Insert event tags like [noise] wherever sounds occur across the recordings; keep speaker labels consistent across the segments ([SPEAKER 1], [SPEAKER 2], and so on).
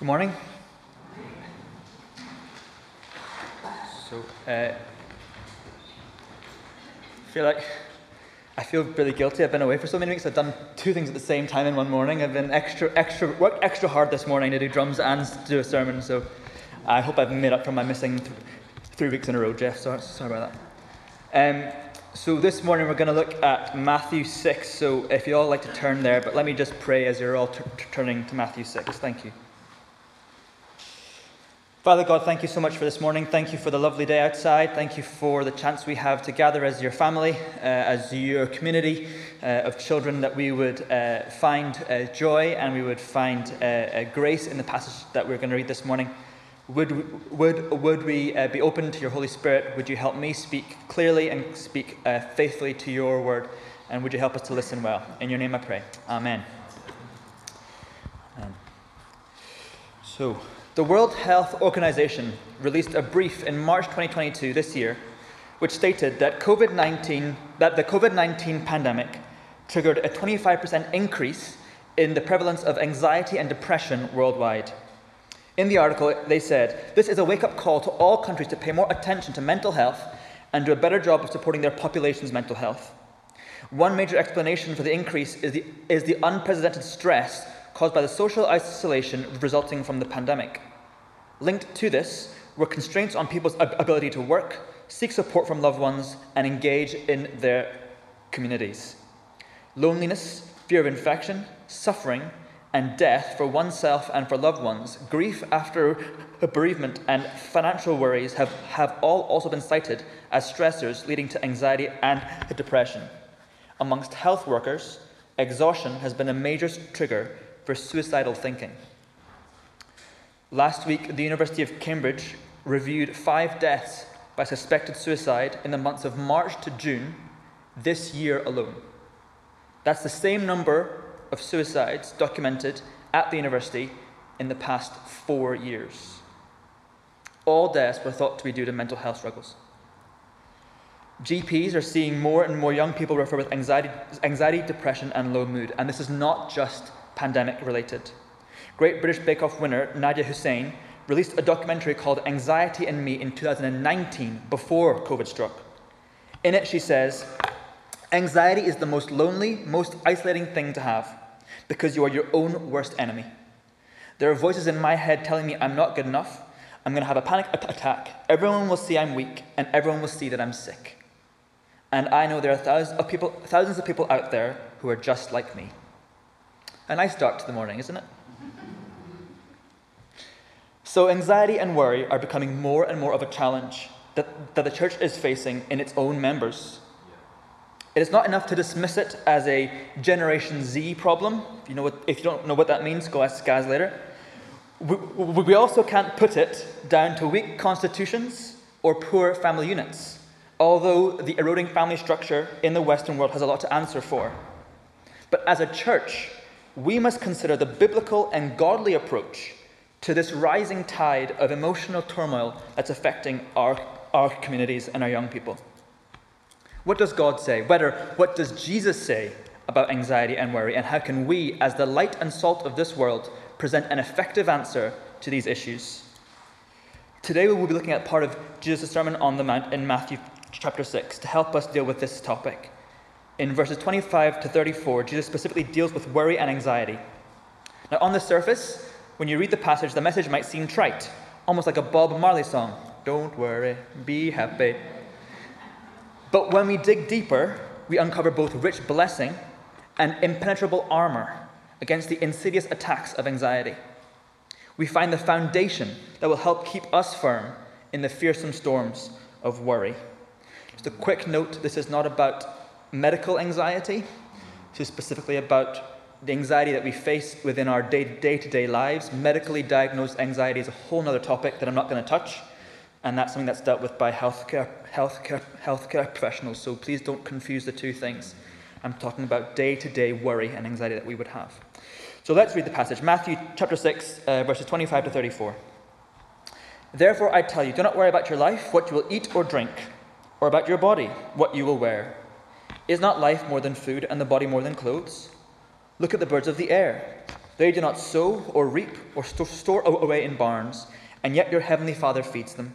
[SPEAKER 1] Good morning. So, uh, I feel like I feel really guilty. I've been away for so many weeks. I've done two things at the same time in one morning. I've been extra, extra, worked extra hard this morning to do drums and do a sermon. So, I hope I've made up for my missing th- three weeks in a row, Jeff. Sorry, sorry about that. Um, so this morning we're going to look at Matthew 6. So if you all like to turn there, but let me just pray as you're all t- t- turning to Matthew 6. Thank you. Father God, thank you so much for this morning. Thank you for the lovely day outside. Thank you for the chance we have to gather as your family, uh, as your community uh, of children, that we would uh, find uh, joy and we would find uh, grace in the passage that we're going to read this morning. Would, would, would we uh, be open to your Holy Spirit? Would you help me speak clearly and speak faithfully to your word? And would you help us to listen well? In your name I pray. Amen. Amen. So, the World Health Organization released a brief in March 2022 this year which stated that COVID-19 that the COVID-19 pandemic triggered a 25% increase in the prevalence of anxiety and depression worldwide. In the article, they said, This is a wake up call to all countries to pay more attention to mental health and do a better job of supporting their population's mental health. One major explanation for the increase is the, is the unprecedented stress caused by the social isolation resulting from the pandemic. Linked to this were constraints on people's ability to work, seek support from loved ones, and engage in their communities. Loneliness, fear of infection, suffering, and death for oneself and for loved ones, grief after bereavement, and financial worries have, have all also been cited as stressors leading to anxiety and depression. Amongst health workers, exhaustion has been a major trigger for suicidal thinking. Last week, the University of Cambridge reviewed five deaths by suspected suicide in the months of March to June this year alone. That's the same number of suicides documented at the university in the past four years. All deaths were thought to be due to mental health struggles. GPs are seeing more and more young people refer with anxiety, anxiety, depression, and low mood, and this is not just pandemic related. Great British Bake Off winner Nadiya Hussain released a documentary called Anxiety and Me in 2019, before COVID struck. In it, she says, Anxiety is the most lonely, most isolating thing to have because you are your own worst enemy. There are voices in my head telling me I'm not good enough, I'm going to have a panic attack, everyone will see I'm weak, and everyone will see that I'm sick. And I know there are thousands of people, thousands of people out there who are just like me. A nice start to the morning, isn't it? So, anxiety and worry are becoming more and more of a challenge that, that the church is facing in its own members. It is not enough to dismiss it as a Generation Z problem. If you, know what, if you don't know what that means, go ask Gaz later. We, we also can't put it down to weak constitutions or poor family units, although the eroding family structure in the Western world has a lot to answer for. But as a church, we must consider the biblical and godly approach to this rising tide of emotional turmoil that's affecting our, our communities and our young people. What does God say? Whether what does Jesus say about anxiety and worry? And how can we, as the light and salt of this world, present an effective answer to these issues? Today we will be looking at part of Jesus' Sermon on the Mount in Matthew chapter 6 to help us deal with this topic. In verses 25 to 34, Jesus specifically deals with worry and anxiety. Now, on the surface, when you read the passage, the message might seem trite, almost like a Bob Marley song. Don't worry, be happy. But when we dig deeper, we uncover both rich blessing and impenetrable armor against the insidious attacks of anxiety. We find the foundation that will help keep us firm in the fearsome storms of worry. Just a quick note this is not about medical anxiety, is specifically about the anxiety that we face within our day to day lives. Medically diagnosed anxiety is a whole other topic that I'm not going to touch, and that's something that's dealt with by healthcare, healthcare, healthcare professionals, so please don't confuse the two things. I'm talking about day to day worry and anxiety that we would have. So let's read the passage Matthew chapter 6, uh, verses 25 to 34. Therefore, I tell you, do not worry about your life, what you will eat or drink, or about your body, what you will wear. Is not life more than food, and the body more than clothes? Look at the birds of the air. They do not sow or reap or store away in barns, and yet your heavenly Father feeds them.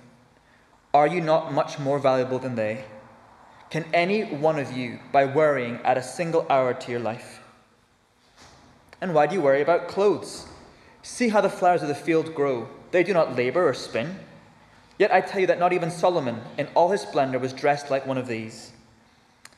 [SPEAKER 1] Are you not much more valuable than they? Can any one of you, by worrying, add a single hour to your life? And why do you worry about clothes? See how the flowers of the field grow. They do not labor or spin. Yet I tell you that not even Solomon, in all his splendor, was dressed like one of these.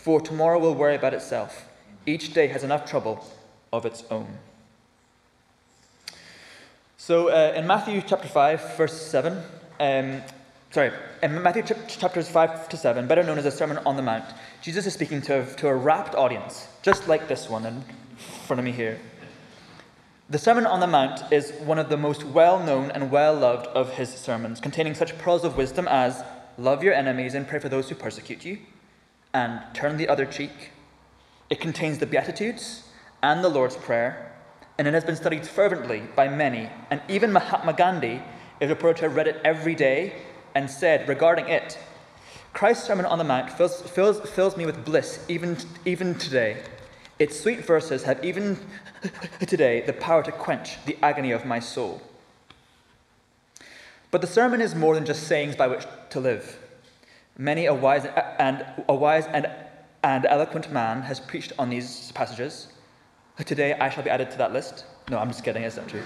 [SPEAKER 1] for tomorrow will worry about itself. Each day has enough trouble of its own. So, uh, in Matthew chapter 5, verse 7, um, sorry, in Matthew ch- chapters 5 to 7, better known as the Sermon on the Mount, Jesus is speaking to, to a rapt audience, just like this one in front of me here. The Sermon on the Mount is one of the most well known and well loved of his sermons, containing such pearls of wisdom as love your enemies and pray for those who persecute you, and turn the other cheek. It contains the Beatitudes and the Lord's Prayer, and it has been studied fervently by many, and even Mahatma Gandhi is reported to have read it every day and said regarding it, Christ's Sermon on the Mount fills, fills, fills me with bliss even, even today. Its sweet verses have even [laughs] today the power to quench the agony of my soul. But the sermon is more than just sayings by which to live. Many a wise and a wise and, and eloquent man has preached on these passages. Today I shall be added to that list. No, I'm just kidding, it's not true.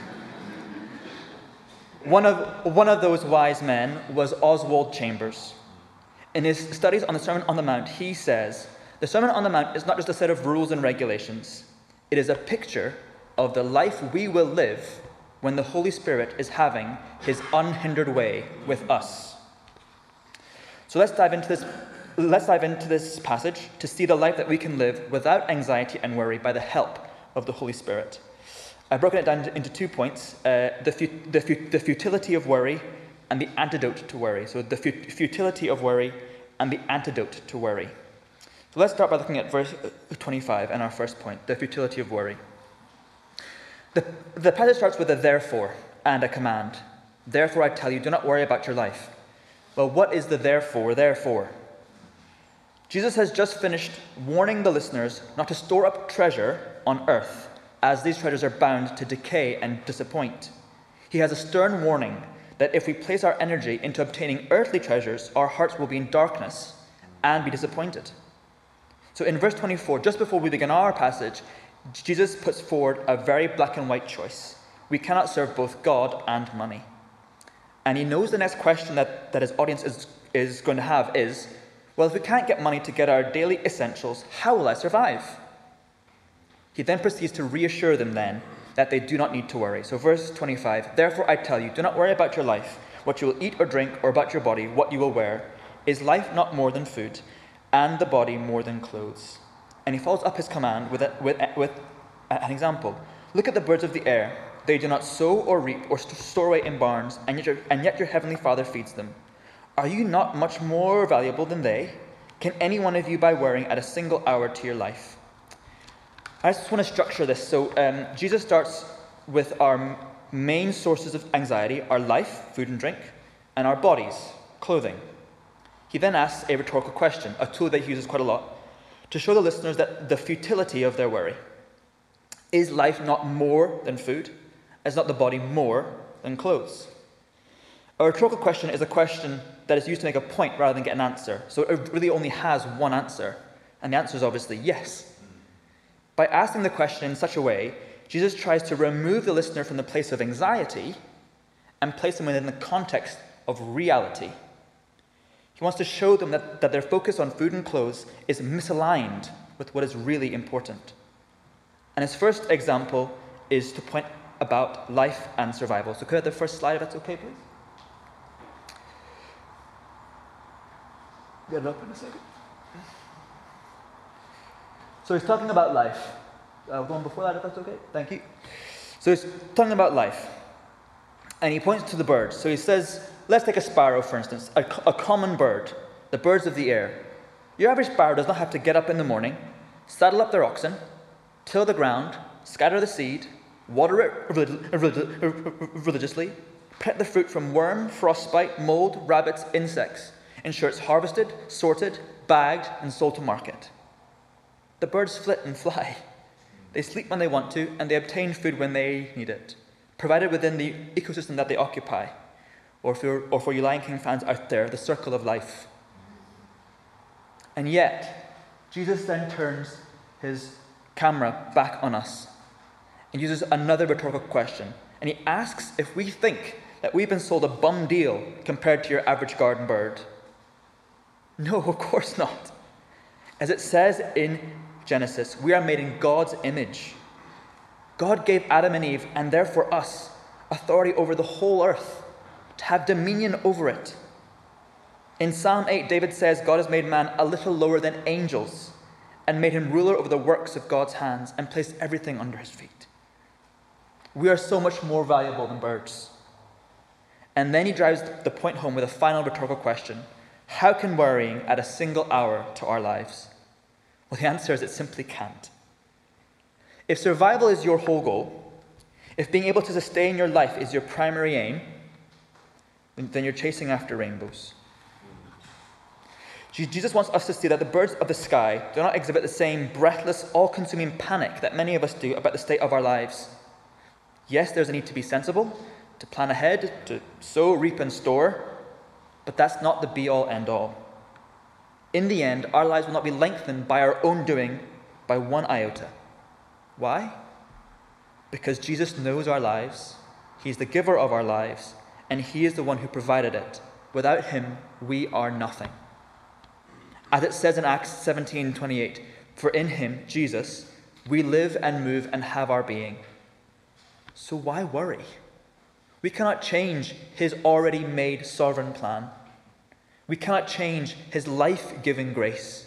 [SPEAKER 1] One of, one of those wise men was Oswald Chambers. In his studies on the Sermon on the Mount, he says, The Sermon on the Mount is not just a set of rules and regulations, it is a picture of the life we will live when the Holy Spirit is having his unhindered way with us. So let's dive into this. Let's dive into this passage to see the life that we can live without anxiety and worry by the help of the Holy Spirit. I've broken it down into two points uh, the, fu- the, fu- the, futility of worry and the antidote to worry. So, the fu- futility of worry and the antidote to worry. So, let's start by looking at verse 25 and our first point the futility of worry. The, the passage starts with a therefore and a command. Therefore, I tell you, do not worry about your life. Well, what is the therefore, therefore? Jesus has just finished warning the listeners not to store up treasure on earth as these treasures are bound to decay and disappoint. He has a stern warning that if we place our energy into obtaining earthly treasures, our hearts will be in darkness and be disappointed. So in verse 24, just before we begin our passage, Jesus puts forward a very black and white choice. We cannot serve both God and money. And he knows the next question that, that his audience is, is going to have is well, if we can't get money to get our daily essentials, how will I survive? He then proceeds to reassure them then that they do not need to worry. So, verse 25 Therefore I tell you, do not worry about your life, what you will eat or drink, or about your body, what you will wear. Is life not more than food, and the body more than clothes? And he follows up his command with, a, with, a, with an example. Look at the birds of the air. They do not sow or reap or store away in barns, and yet, your, and yet your heavenly Father feeds them. Are you not much more valuable than they? Can any one of you, by worrying, add a single hour to your life? I just want to structure this. So, um, Jesus starts with our main sources of anxiety our life, food and drink, and our bodies, clothing. He then asks a rhetorical question, a tool that he uses quite a lot, to show the listeners that the futility of their worry. Is life not more than food? Is not the body more than clothes? A rhetorical question is a question that is used to make a point rather than get an answer. So it really only has one answer, and the answer is obviously yes. By asking the question in such a way, Jesus tries to remove the listener from the place of anxiety and place them within the context of reality. He wants to show them that, that their focus on food and clothes is misaligned with what is really important. And his first example is to point about life and survival. So, could I have the first slide if that's okay, please? Get it up in a second. So he's talking about life. Uh, one before that, if that's okay. Thank you. So he's talking about life. And he points to the birds. So he says, let's take a sparrow, for instance, a, a common bird, the birds of the air. Your average sparrow does not have to get up in the morning, saddle up their oxen, till the ground, scatter the seed, water it religiously, protect the fruit from worm, frostbite, mold, rabbits, insects, ensure it's harvested, sorted, bagged, and sold to market. The birds flit and fly. They sleep when they want to, and they obtain food when they need it, provided within the ecosystem that they occupy. Or for, or for you Lion King fans out there, the circle of life. And yet, Jesus then turns his camera back on us and uses another rhetorical question. And he asks if we think that we've been sold a bum deal compared to your average garden bird. No, of course not. As it says in Genesis, we are made in God's image. God gave Adam and Eve, and therefore us, authority over the whole earth, to have dominion over it. In Psalm 8, David says God has made man a little lower than angels and made him ruler over the works of God's hands and placed everything under his feet. We are so much more valuable than birds. And then he drives the point home with a final rhetorical question How can worrying add a single hour to our lives? Well, the answer is it simply can't. If survival is your whole goal, if being able to sustain your life is your primary aim, then you're chasing after rainbows. Jesus wants us to see that the birds of the sky do not exhibit the same breathless, all consuming panic that many of us do about the state of our lives. Yes, there's a need to be sensible, to plan ahead, to sow, reap, and store, but that's not the be all end all. In the end, our lives will not be lengthened by our own doing by one iota. Why? Because Jesus knows our lives, He's the giver of our lives, and He is the one who provided it. Without Him, we are nothing. As it says in Acts 17 28, for in Him, Jesus, we live and move and have our being. So why worry? We cannot change His already made sovereign plan. We cannot change His life giving grace.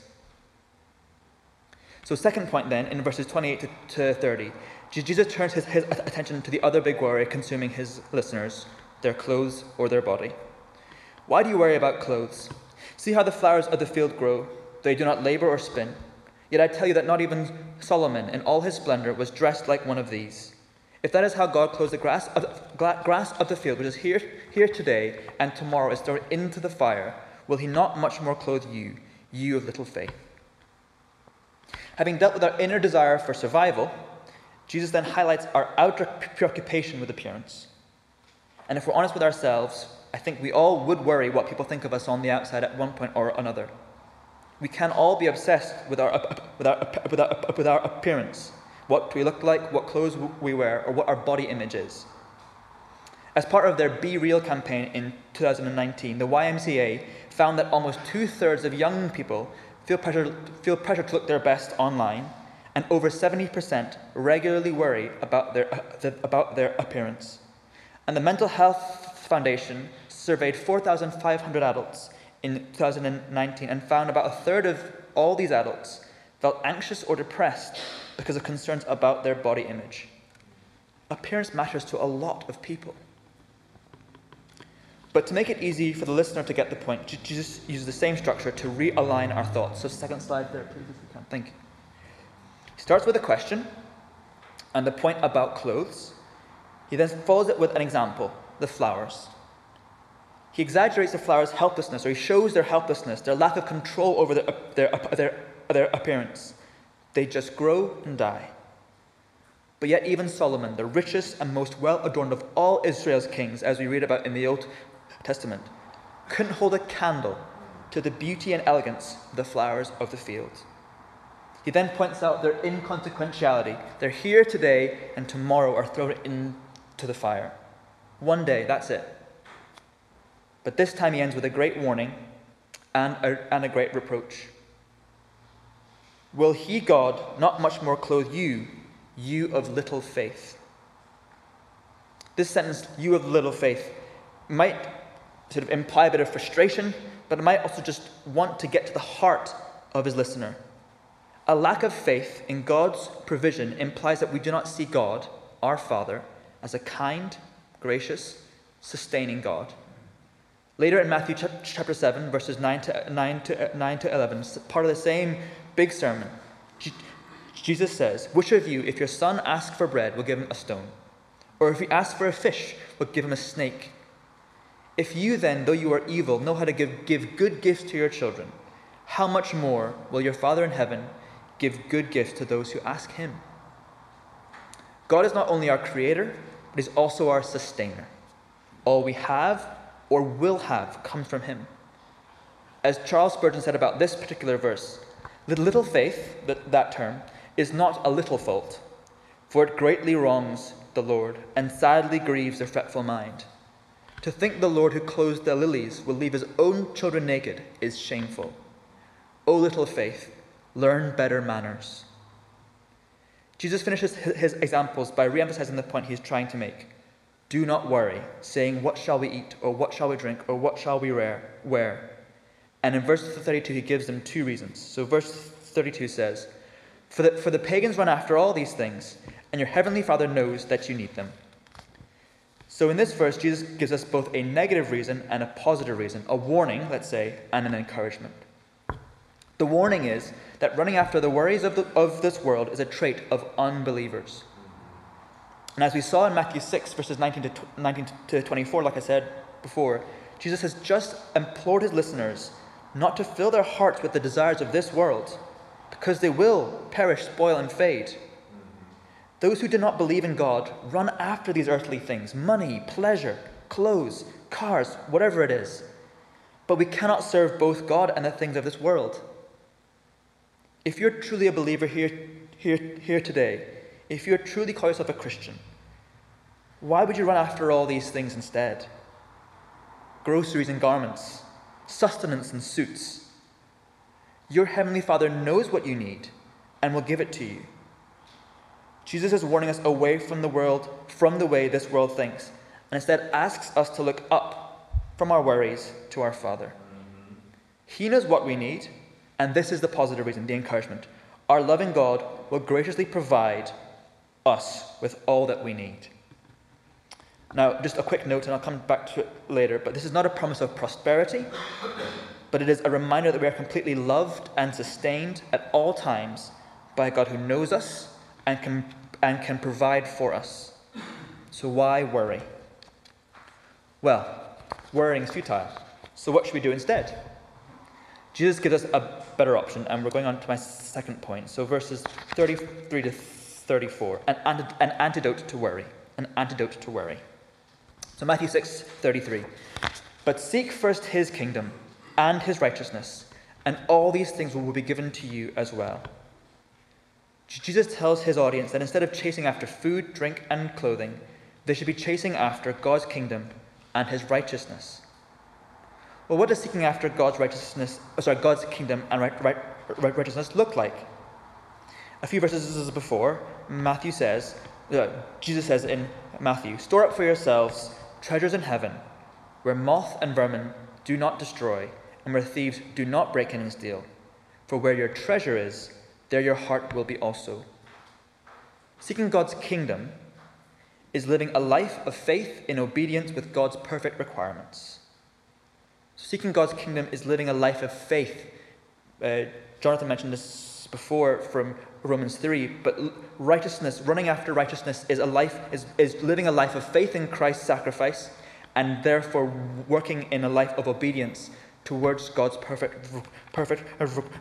[SPEAKER 1] So, second point then, in verses 28 to 30, Jesus turns his, his attention to the other big worry consuming his listeners their clothes or their body. Why do you worry about clothes? See how the flowers of the field grow. They do not labor or spin. Yet I tell you that not even Solomon in all his splendor was dressed like one of these. If that is how God clothes the grass of the, grass of the field, which is here, here today and tomorrow is thrown into the fire, will he not much more clothe you, you of little faith? Having dealt with our inner desire for survival, Jesus then highlights our outer preoccupation with appearance. And if we're honest with ourselves, I think we all would worry what people think of us on the outside at one point or another. We can all be obsessed with our, with our, with our, with our appearance what we look like, what clothes we wear, or what our body image is. As part of their Be Real campaign in 2019, the YMCA found that almost two thirds of young people feel pressure, feel pressure to look their best online, and over 70% regularly worry about their, uh, about their appearance. And the Mental Health Foundation surveyed 4,500 adults in 2019 and found about a third of all these adults felt anxious or depressed because of concerns about their body image. Appearance matters to a lot of people. But to make it easy for the listener to get the point, Jesus uses the same structure to realign our thoughts. So, second slide there, please, if you can. Thank you. He starts with a question and the point about clothes. He then follows it with an example the flowers. He exaggerates the flowers' helplessness, or he shows their helplessness, their lack of control over their, their, their, their appearance. They just grow and die. But yet, even Solomon, the richest and most well adorned of all Israel's kings, as we read about in the Old Testament, couldn't hold a candle to the beauty and elegance of the flowers of the field. He then points out their inconsequentiality. They're here today and tomorrow are thrown into the fire. One day, that's it. But this time he ends with a great warning and a, and a great reproach. Will he, God, not much more clothe you, you of little faith? This sentence, you of little faith, might sort of imply a bit of frustration, but it might also just want to get to the heart of his listener. A lack of faith in God's provision implies that we do not see God our Father, as a kind, gracious, sustaining God. Later in Matthew chapter 7, verses 9 to, 9 to, 9 to 11, part of the same big sermon, Jesus says, Which of you, if your son asks for bread, will give him a stone? Or if he asks for a fish, will give him a snake? If you then, though you are evil, know how to give, give good gifts to your children, how much more will your Father in heaven give good gifts to those who ask him? God is not only our creator, but he's also our sustainer. All we have or will have comes from him. As Charles Spurgeon said about this particular verse, little faith, that, that term, is not a little fault, for it greatly wrongs the Lord and sadly grieves the fretful mind. To think the Lord who clothes the lilies will leave his own children naked is shameful. O little faith, learn better manners. Jesus finishes his examples by re emphasizing the point he's trying to make. Do not worry, saying, What shall we eat, or what shall we drink, or what shall we wear? And in verse 32, he gives them two reasons. So, verse 32 says, for the, for the pagans run after all these things, and your heavenly Father knows that you need them. So, in this verse, Jesus gives us both a negative reason and a positive reason, a warning, let's say, and an encouragement. The warning is that running after the worries of, the, of this world is a trait of unbelievers. And as we saw in Matthew 6, verses 19 to, 19 to 24, like I said before, Jesus has just implored his listeners not to fill their hearts with the desires of this world, because they will perish, spoil, and fade. Those who do not believe in God run after these earthly things money, pleasure, clothes, cars, whatever it is. But we cannot serve both God and the things of this world. If you're truly a believer here, here, here today, if you truly call yourself a Christian, why would you run after all these things instead? Groceries and garments, sustenance and suits, your heavenly Father knows what you need and will give it to you. Jesus is warning us away from the world, from the way this world thinks, and instead asks us to look up from our worries to our Father. He knows what we need, and this is the positive reason, the encouragement. Our loving God will graciously provide us with all that we need. Now, just a quick note, and I'll come back to it later, but this is not a promise of prosperity but it is a reminder that we are completely loved and sustained at all times by a God who knows us and can, and can provide for us. So, why worry? Well, worrying is futile. So, what should we do instead? Jesus gives us a better option, and we're going on to my second point. So, verses 33 to 34 an, an antidote to worry. An antidote to worry. So, Matthew 6 33. But seek first his kingdom and his righteousness, and all these things will be given to you as well. Jesus tells his audience that instead of chasing after food, drink, and clothing, they should be chasing after God's kingdom and his righteousness. Well, what does seeking after God's righteousness, oh, sorry, God's kingdom and right, right, righteousness look like? A few verses before, Matthew says, uh, Jesus says in Matthew, store up for yourselves treasures in heaven, where moth and vermin do not destroy, and where thieves do not break in and steal. For where your treasure is, there your heart will be also. Seeking God's kingdom is living a life of faith in obedience with God's perfect requirements. Seeking God's kingdom is living a life of faith. Uh, Jonathan mentioned this before from Romans 3, but righteousness, running after righteousness, is a life is, is living a life of faith in Christ's sacrifice and therefore working in a life of obedience towards God's perfect, perfect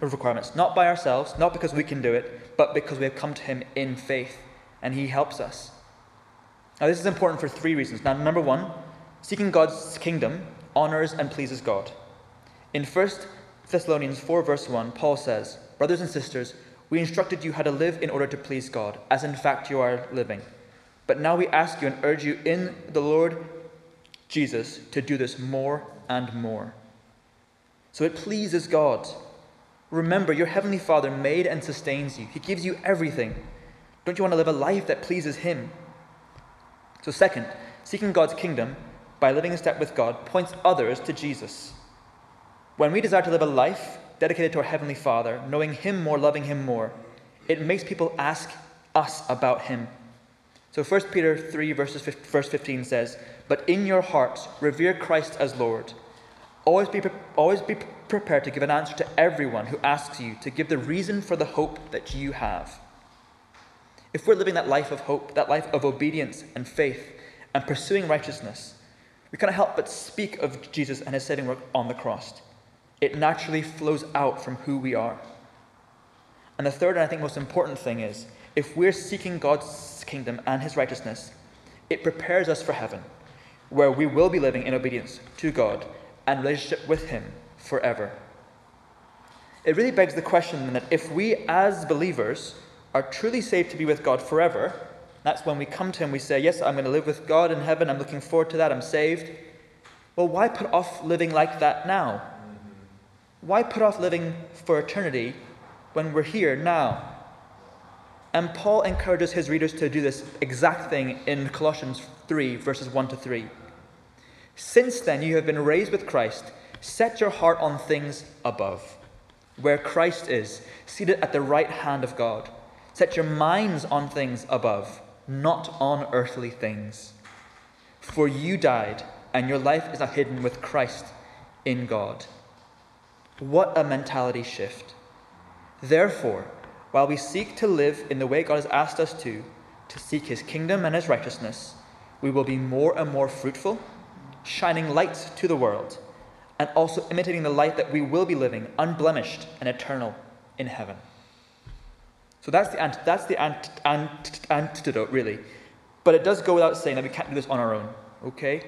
[SPEAKER 1] requirements. Not by ourselves, not because we can do it, but because we have come to Him in faith and He helps us. Now, this is important for three reasons. Now, number one, seeking God's kingdom honors and pleases God. In 1 Thessalonians 4, verse 1, Paul says, Brothers and sisters, we instructed you how to live in order to please God, as in fact you are living. But now we ask you and urge you in the Lord Jesus to do this more and more. So it pleases God. Remember, your Heavenly Father made and sustains you, He gives you everything. Don't you want to live a life that pleases Him? So, second, seeking God's kingdom by living in step with God points others to Jesus. When we desire to live a life dedicated to our Heavenly Father, knowing Him more, loving Him more, it makes people ask us about Him. So 1 Peter 3, verses, verse 15 says, But in your hearts, revere Christ as Lord. Always be, always be prepared to give an answer to everyone who asks you to give the reason for the hope that you have. If we're living that life of hope, that life of obedience and faith, and pursuing righteousness, we cannot help but speak of Jesus and his saving work on the cross. It naturally flows out from who we are. And the third and I think most important thing is if we're seeking God's kingdom and his righteousness, it prepares us for heaven, where we will be living in obedience to God and relationship with him forever. It really begs the question that if we as believers are truly saved to be with God forever, that's when we come to Him, we say, Yes, I'm going to live with God in heaven, I'm looking forward to that, I'm saved. Well, why put off living like that now? Why put off living for eternity when we're here now? And Paul encourages his readers to do this exact thing in Colossians 3, verses 1 to 3. Since then you have been raised with Christ, set your heart on things above, where Christ is, seated at the right hand of God. Set your minds on things above, not on earthly things. For you died, and your life is now hidden with Christ in God. What a mentality shift. Therefore, while we seek to live in the way God has asked us to, to seek his kingdom and his righteousness, we will be more and more fruitful, shining lights to the world, and also imitating the light that we will be living, unblemished and eternal, in heaven. So that's the, ant- that's the ant- ant- antidote, really. But it does go without saying that we can't do this on our own, okay?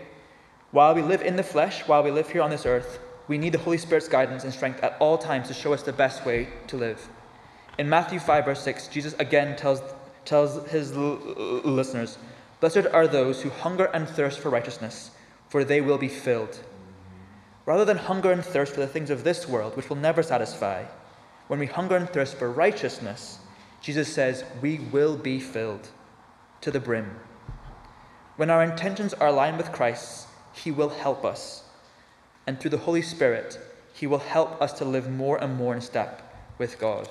[SPEAKER 1] While we live in the flesh, while we live here on this earth, we need the Holy Spirit's guidance and strength at all times to show us the best way to live. In Matthew 5, verse 6, Jesus again tells, tells his l- listeners, Blessed are those who hunger and thirst for righteousness, for they will be filled. Rather than hunger and thirst for the things of this world, which will never satisfy, when we hunger and thirst for righteousness, Jesus says we will be filled to the brim. When our intentions are aligned with Christ's, He will help us. And through the Holy Spirit, He will help us to live more and more in step with God.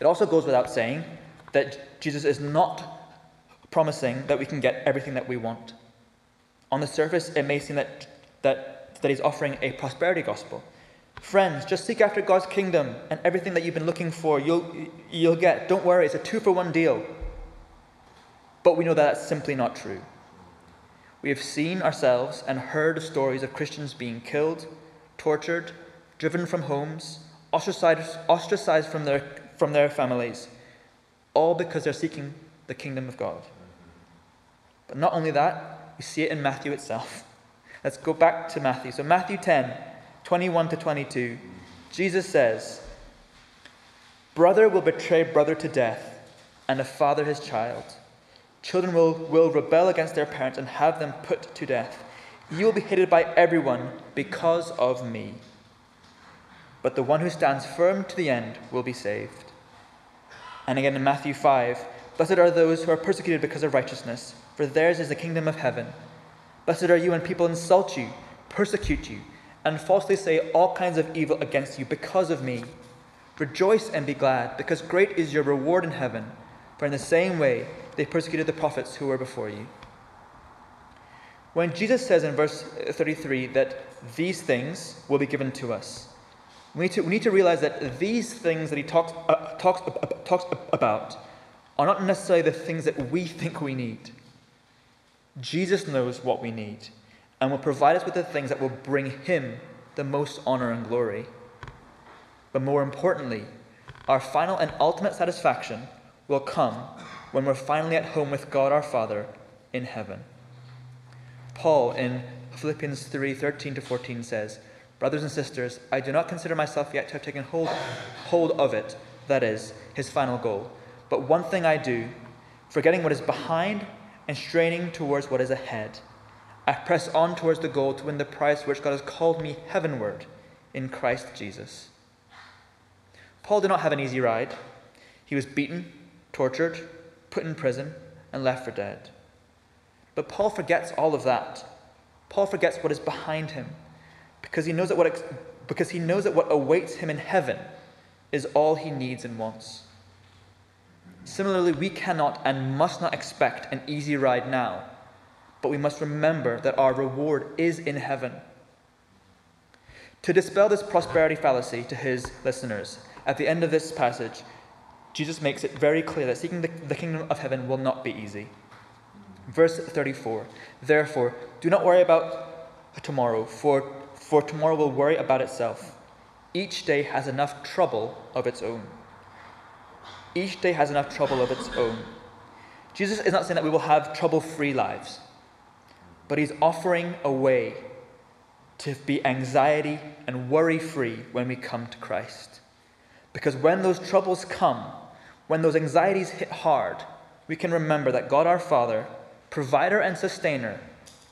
[SPEAKER 1] It also goes without saying that Jesus is not promising that we can get everything that we want. On the surface, it may seem that, that, that He's offering a prosperity gospel Friends, just seek after God's kingdom and everything that you've been looking for, you'll, you'll get. Don't worry, it's a two for one deal. But we know that that's simply not true. We have seen ourselves and heard stories of Christians being killed, tortured, driven from homes, ostracized, ostracized from, their, from their families, all because they're seeking the kingdom of God. But not only that, we see it in Matthew itself. [laughs] Let's go back to Matthew. So, Matthew 10, 21 to 22, Jesus says, Brother will betray brother to death, and a father his child. Children will, will rebel against their parents and have them put to death. You will be hated by everyone because of me. But the one who stands firm to the end will be saved. And again in Matthew 5 Blessed are those who are persecuted because of righteousness, for theirs is the kingdom of heaven. Blessed are you when people insult you, persecute you and falsely say all kinds of evil against you because of me. Rejoice and be glad, because great is your reward in heaven, for in the same way they persecuted the prophets who were before you. When Jesus says in verse 33 that these things will be given to us, we need to, we need to realize that these things that he talks, uh, talks, uh, talks about are not necessarily the things that we [laughs] think we need. Jesus knows what we need and will provide us with the things that will bring Him the most honor and glory. But more importantly, our final and ultimate satisfaction will come when we're finally at home with God our Father in heaven. Paul in Philippians 3 13 to 14 says, Brothers and sisters, I do not consider myself yet to have taken hold, hold of it, that is, his final goal. But one thing I do, forgetting what is behind and straining towards what is ahead. I press on towards the goal to win the prize which God has called me heavenward in Christ Jesus. Paul did not have an easy ride. He was beaten, tortured, put in prison, and left for dead. But Paul forgets all of that. Paul forgets what is behind him because he knows that what, because he knows that what awaits him in heaven is all he needs and wants. Similarly, we cannot and must not expect an easy ride now, but we must remember that our reward is in heaven. To dispel this prosperity fallacy to his listeners, at the end of this passage, Jesus makes it very clear that seeking the, the kingdom of heaven will not be easy. Verse 34 Therefore, do not worry about tomorrow, for, for tomorrow will worry about itself. Each day has enough trouble of its own. Each day has enough trouble of its own. Jesus is not saying that we will have trouble free lives, but he's offering a way to be anxiety and worry free when we come to Christ. Because when those troubles come, when those anxieties hit hard, we can remember that God our Father, provider and sustainer,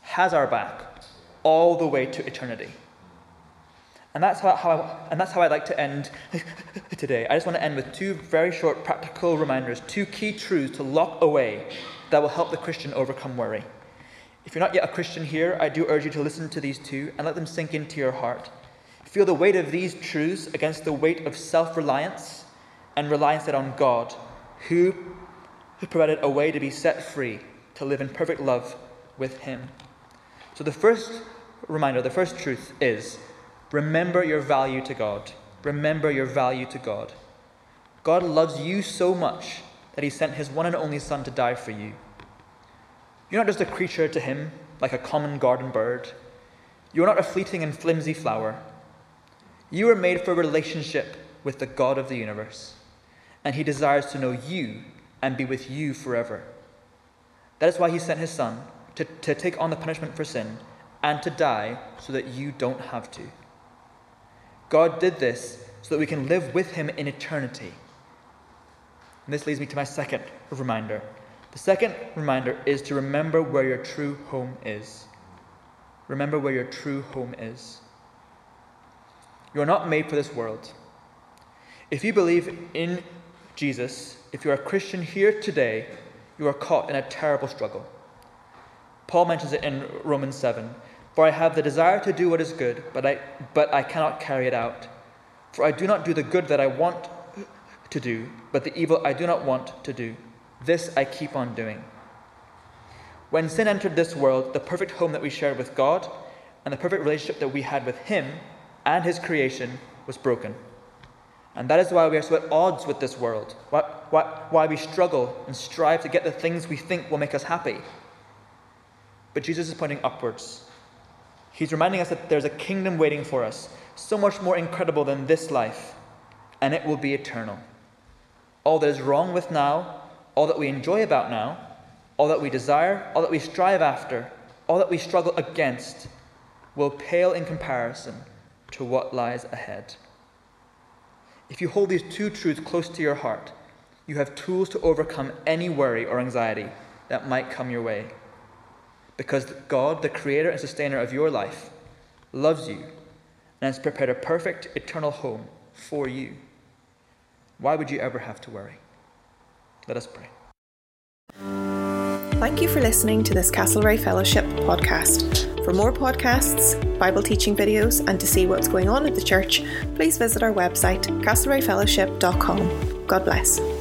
[SPEAKER 1] has our back all the way to eternity. And that's how, how I, and that's how I'd like to end [laughs] today. I just want to end with two very short practical reminders, two key truths to lock away that will help the Christian overcome worry. If you're not yet a Christian here, I do urge you to listen to these two and let them sink into your heart. Feel the weight of these truths against the weight of self reliance and reliance on God, who who provided a way to be set free, to live in perfect love with Him. So, the first reminder, the first truth is remember your value to God. Remember your value to God. God loves you so much that He sent His one and only Son to die for you. You're not just a creature to Him, like a common garden bird. You're not a fleeting and flimsy flower. You were made for a relationship with the God of the universe, and He desires to know you and be with you forever. That is why He sent His Son to, to take on the punishment for sin and to die so that you don't have to. God did this so that we can live with Him in eternity. And this leads me to my second reminder. The second reminder is to remember where your true home is. Remember where your true home is. You are not made for this world. If you believe in Jesus, if you are a Christian here today, you are caught in a terrible struggle. Paul mentions it in Romans 7 For I have the desire to do what is good, but I, but I cannot carry it out. For I do not do the good that I want to do, but the evil I do not want to do. This I keep on doing. When sin entered this world, the perfect home that we shared with God and the perfect relationship that we had with Him and His creation was broken. And that is why we are so at odds with this world, why, why, why we struggle and strive to get the things we think will make us happy. But Jesus is pointing upwards. He's reminding us that there's a kingdom waiting for us, so much more incredible than this life, and it will be eternal. All that is wrong with now, all that we enjoy about now, all that we desire, all that we strive after, all that we struggle against, will pale in comparison to what lies ahead. If you hold these two truths close to your heart, you have tools to overcome any worry or anxiety that might come your way. Because God, the creator and sustainer of your life, loves you and has prepared a perfect eternal home for you. Why would you ever have to worry? Let us pray.
[SPEAKER 2] Thank you for listening to this Castlereagh Fellowship podcast. For more podcasts, Bible teaching videos, and to see what's going on at the church, please visit our website, castlereaghfellowship.com. God bless.